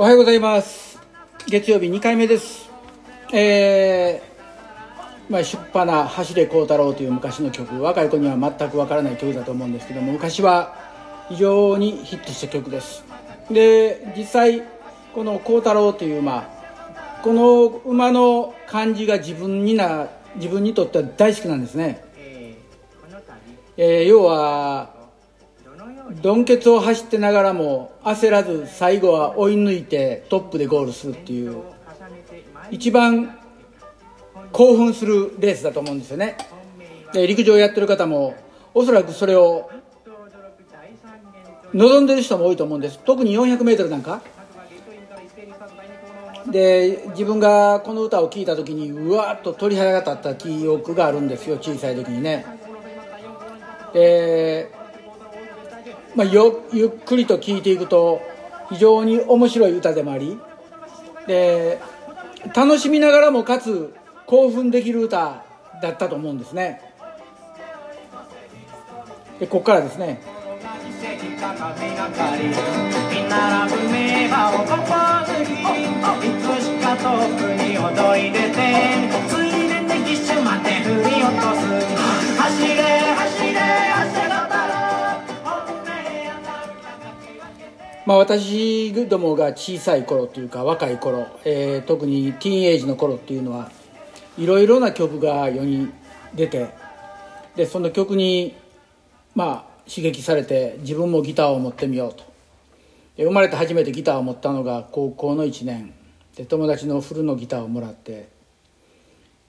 おはようございます。月曜日2回目です。えーまあ、出派な「走れ幸太郎」という昔の曲若い子には全くわからない曲だと思うんですけども昔は非常にヒットした曲です。で実際この幸太郎という馬この馬の感じが自分にな自分にとっては大好きなんですね、えー要は鈍ケツを走ってながらも焦らず最後は追い抜いてトップでゴールするっていう一番興奮するレースだと思うんですよね。で陸上やってる方もおそらくそれを望んでる人も多いと思うんです。特に 400m なんか。で自分がこの歌を聴いた時にうわーっと鳥肌が立った記憶があるんですよ小さい時にね。でまあ、よゆっくりと聴いていくと非常に面白い歌でもありで楽しみながらもかつ興奮できる歌だったと思うんですね。でここからですねまあ、私どもが小さい頃というか若い頃、えー特にティーンエイジの頃っていうのはいろいろな曲が世に出てでその曲にまあ刺激されて自分もギターを持ってみようと。生まれて初めてギターを持ったのが高校の1年。で友達のフルのギターをもらって。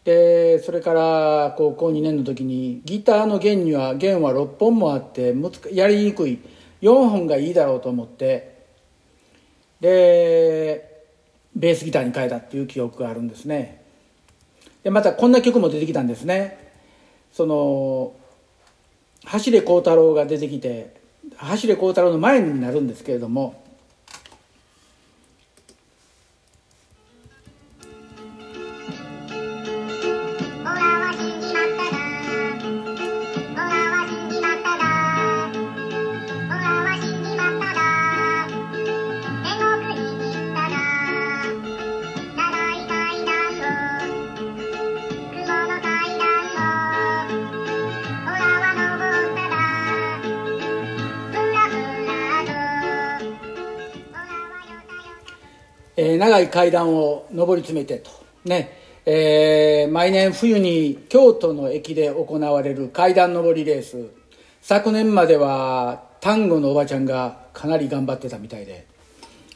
でそれから高校2年の時にギターの弦には弦は6本もあってやりにくい。4本がいいだろうと思ってでベースギターに変えたっていう記憶があるんですね。でまたこんな曲も出てきたんですね。その「走れ孝太郎」が出てきて「走れ孝太郎」の前になるんですけれどもえー長い階段を上り詰めてと。ね。えー毎年冬に京都の駅で行われる階段上りレース。昨年までは丹後のおばちゃんがかなり頑張ってたみたいで。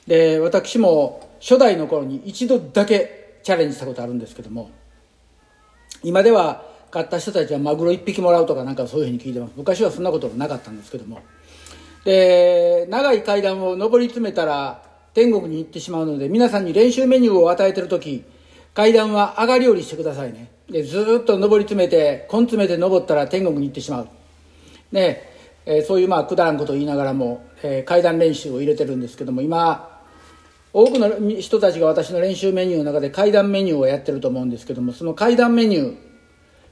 で私も初代の頃に一度だけチャレンジしたことあるんですけども。今では買った人たちはマグロ1匹もらうとかなんかそういうふうに聞いてます。昔はそんなことなかったんですけども。で長い階段を上り詰めたら天国に行ってしまうので皆さんに練習メニューを与えてる時階段は上がり下りしてくださいね。でずっと上り詰めて根詰めて登ったら天国に行ってしまう。で、えーそういうまあくだらんことを言いながらも、えー階段練習を入れてるんですけども今多くの人たちが私の練習メニューの中で階段メニューをやってると思うんですけどもその階段メニュ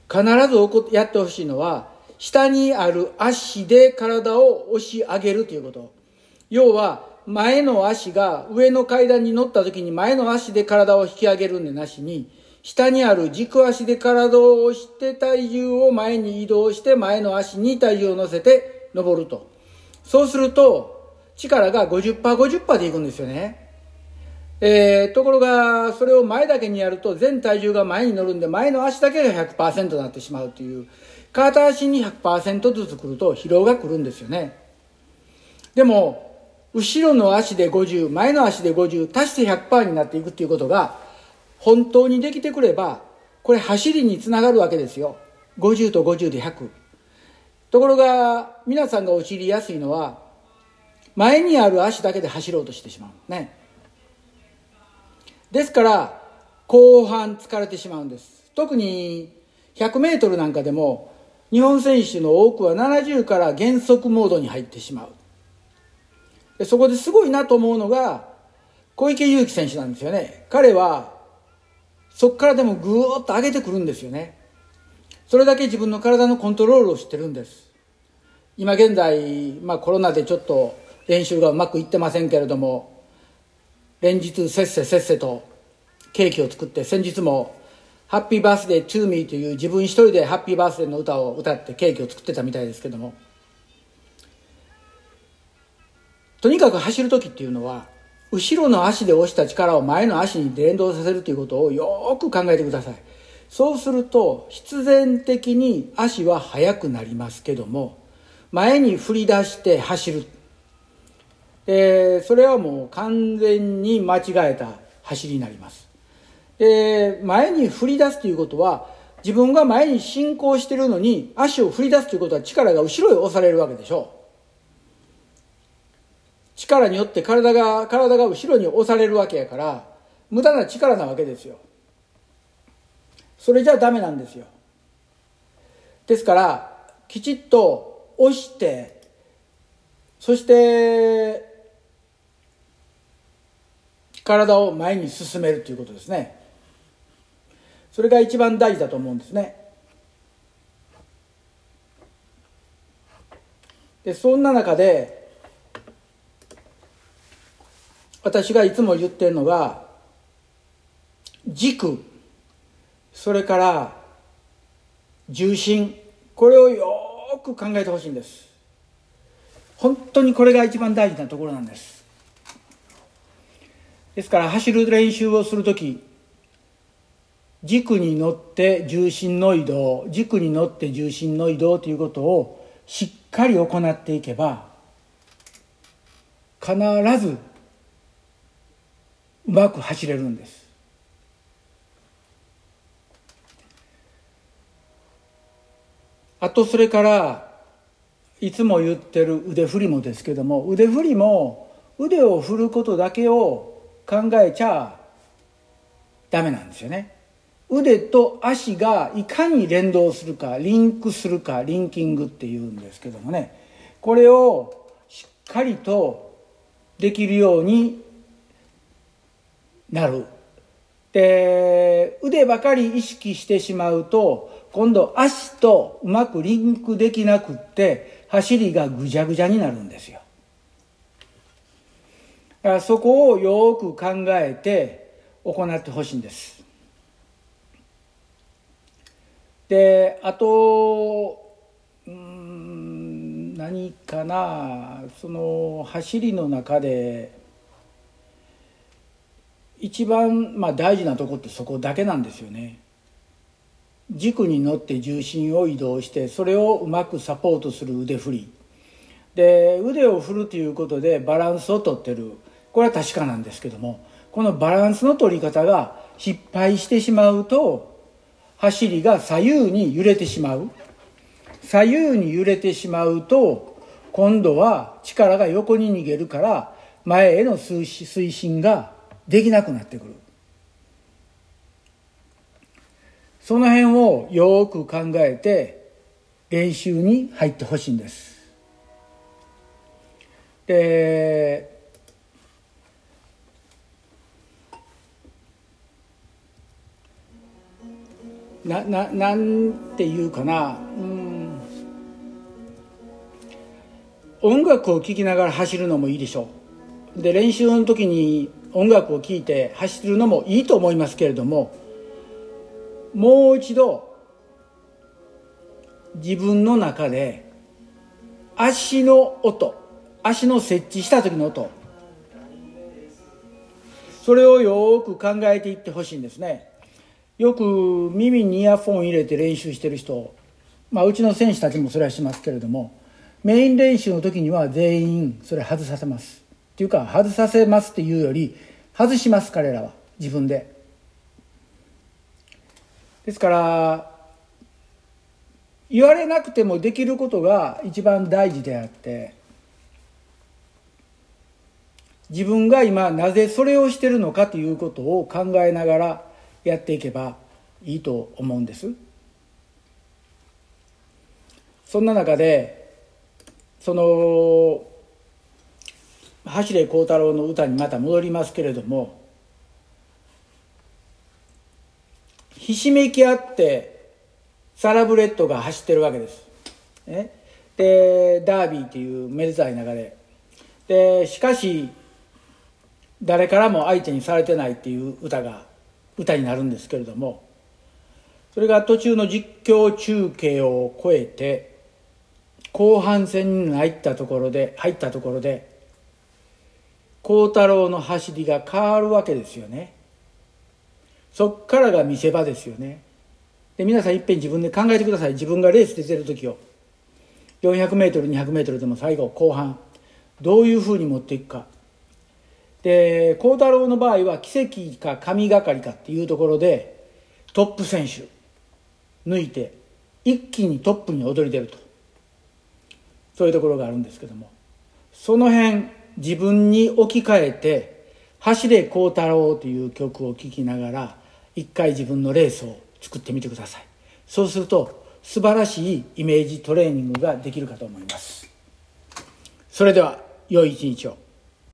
ー必ずおこやってほしいのは下にある足で体を押し上げるということ。要は前の足が上の階段に乗った時に前の足で体を引き上げるんでなしに下にある軸足で体を押して体重を前に移動して前の足に体重を乗せて登ると。そうすると力が 50%50% でいくんですよね。えーところがそれを前だけにやると全体重が前に乗るんで前の足だけが100%になってしまうという。片足に100%ずつくると疲労がくるんですよね。でも後ろの足で50前の足で50足して100%になっていくっていうことが本当にできてくればこれ走りにつながるわけですよ。50と50で100ところが皆さんが陥りやすいのは前にある足だけで走ろうとしてしまう。ね。ですから後半疲れてしまうんです。特に 100m なんかでも日本選手の多くは70から減速モードに入ってしまう。でそこですごいなと思うのが小池祐貴選手なんですよね。彼はそこからでもぐーっと上げてくるんですよね。それだけ自分の体のコントロールをしてるんです。今現在、まあ、コロナでちょっと練習がうまくいってませんけれども連日せっせせっせとケーキを作って先日も「ハッピーバースデートゥーミーという自分一人でハッピーバースデーの歌を歌ってケーキを作ってたみたいですけどもとにかく走る時っていうのは後ろの足で押した力を前の足に連動させるということをよく考えてください。そうすると必然的に足は速くなりますけども前に振り出して走る。でそれはもう完全に間違えた走りになります。で前に振り出すということは自分が前に進行しているのに足を振り出すということは力が後ろへ押されるわけでしょう。力によって体が体が後ろに押されるわけやから無駄な力なわけですよ。それじゃダメなんですよ。ですからきちっと押してそして体を前に進めるということですね。それが一番大事だと思うんですね。でそんな中で私がいつも言ってるのが軸。それから重心。これをよく考えてほしいんです。本当にこれが一番大事なところなんです。ですから走る練習をする時軸に乗って重心の移動軸に乗って重心の移動ということをしっかり行っていけば必ずうまく走れるんです。あとそれからいつも言ってる腕振りもですけども腕振りも腕を振ることだけを考えちゃダメなんですよね。腕と足がいかに連動するかリンクするかリンキングっていうんですけどもね。これをしっかりとできるようになる。で腕ばかり意識してしまうと今度足とうまくリンクできなくって走りがぐじゃぐじゃになるんですよ。だからそこをよく考えて行ってほしいんです。であとうん何かなその走りの中で一番まあ大事なとこってそこだけなんですよね。軸に乗って重心を移動してそれをうまくサポートする腕振り。で腕を振るということでバランスをとってる。これは確かなんですけどもこのバランスの取り方が失敗してしまうと走りが左右に揺れてしまう。左右に揺れてしまうと今度は力が横に逃げるから前への推進ができなくなってくる。その辺をよく考えて練習に入ってほしいんです。でなななんていうかな。うん。音楽を聴きながら走るのもいいでしょう。で練習の時に音楽を聴いて走るのもいいと思いますけれどももう一度自分の中で足の音足の設置した時の音それをよく考えていってほしいんですね。よく耳にイヤフォン入れて練習してる人、まあ、うちの選手たちもそれはしますけれどもメイン練習の時には全員それ外させます。っていうか外させますっていうより外します彼らは自分で。ですから言われなくてもできることが一番大事であって自分が今なぜそれをしてるのかということを考えながらやっていけばいいと思うんです。そんな中でその走れ幸太郎の歌にまた戻りますけれどもひしめき合ってサラブレッドが走ってるわけです。ね、でダービーっていうめでたい中ででしかし誰からも相手にされてないっていう歌が歌になるんですけれどもそれが途中の実況中継を超えて後半戦に入ったところで入ったところで幸太郎の走りが変わるわけですよね。そっからが見せ場ですよね。で皆さんいっぺん自分で考えてください。自分がレースで出る時を。400m200m でも最後後半。どういうふうに持っていくか。で幸太郎の場合は奇跡か神がかりかっていうところでトップ選手抜いて一気にトップに躍り出ると。そういうところがあるんですけども。その辺自分に置き換えて「走れ孝太郎」という曲を聴きながら一回自分のレースを作ってみてください。そうすると素晴らしいイメージトレーニングができるかと思います。それでは良い一日を。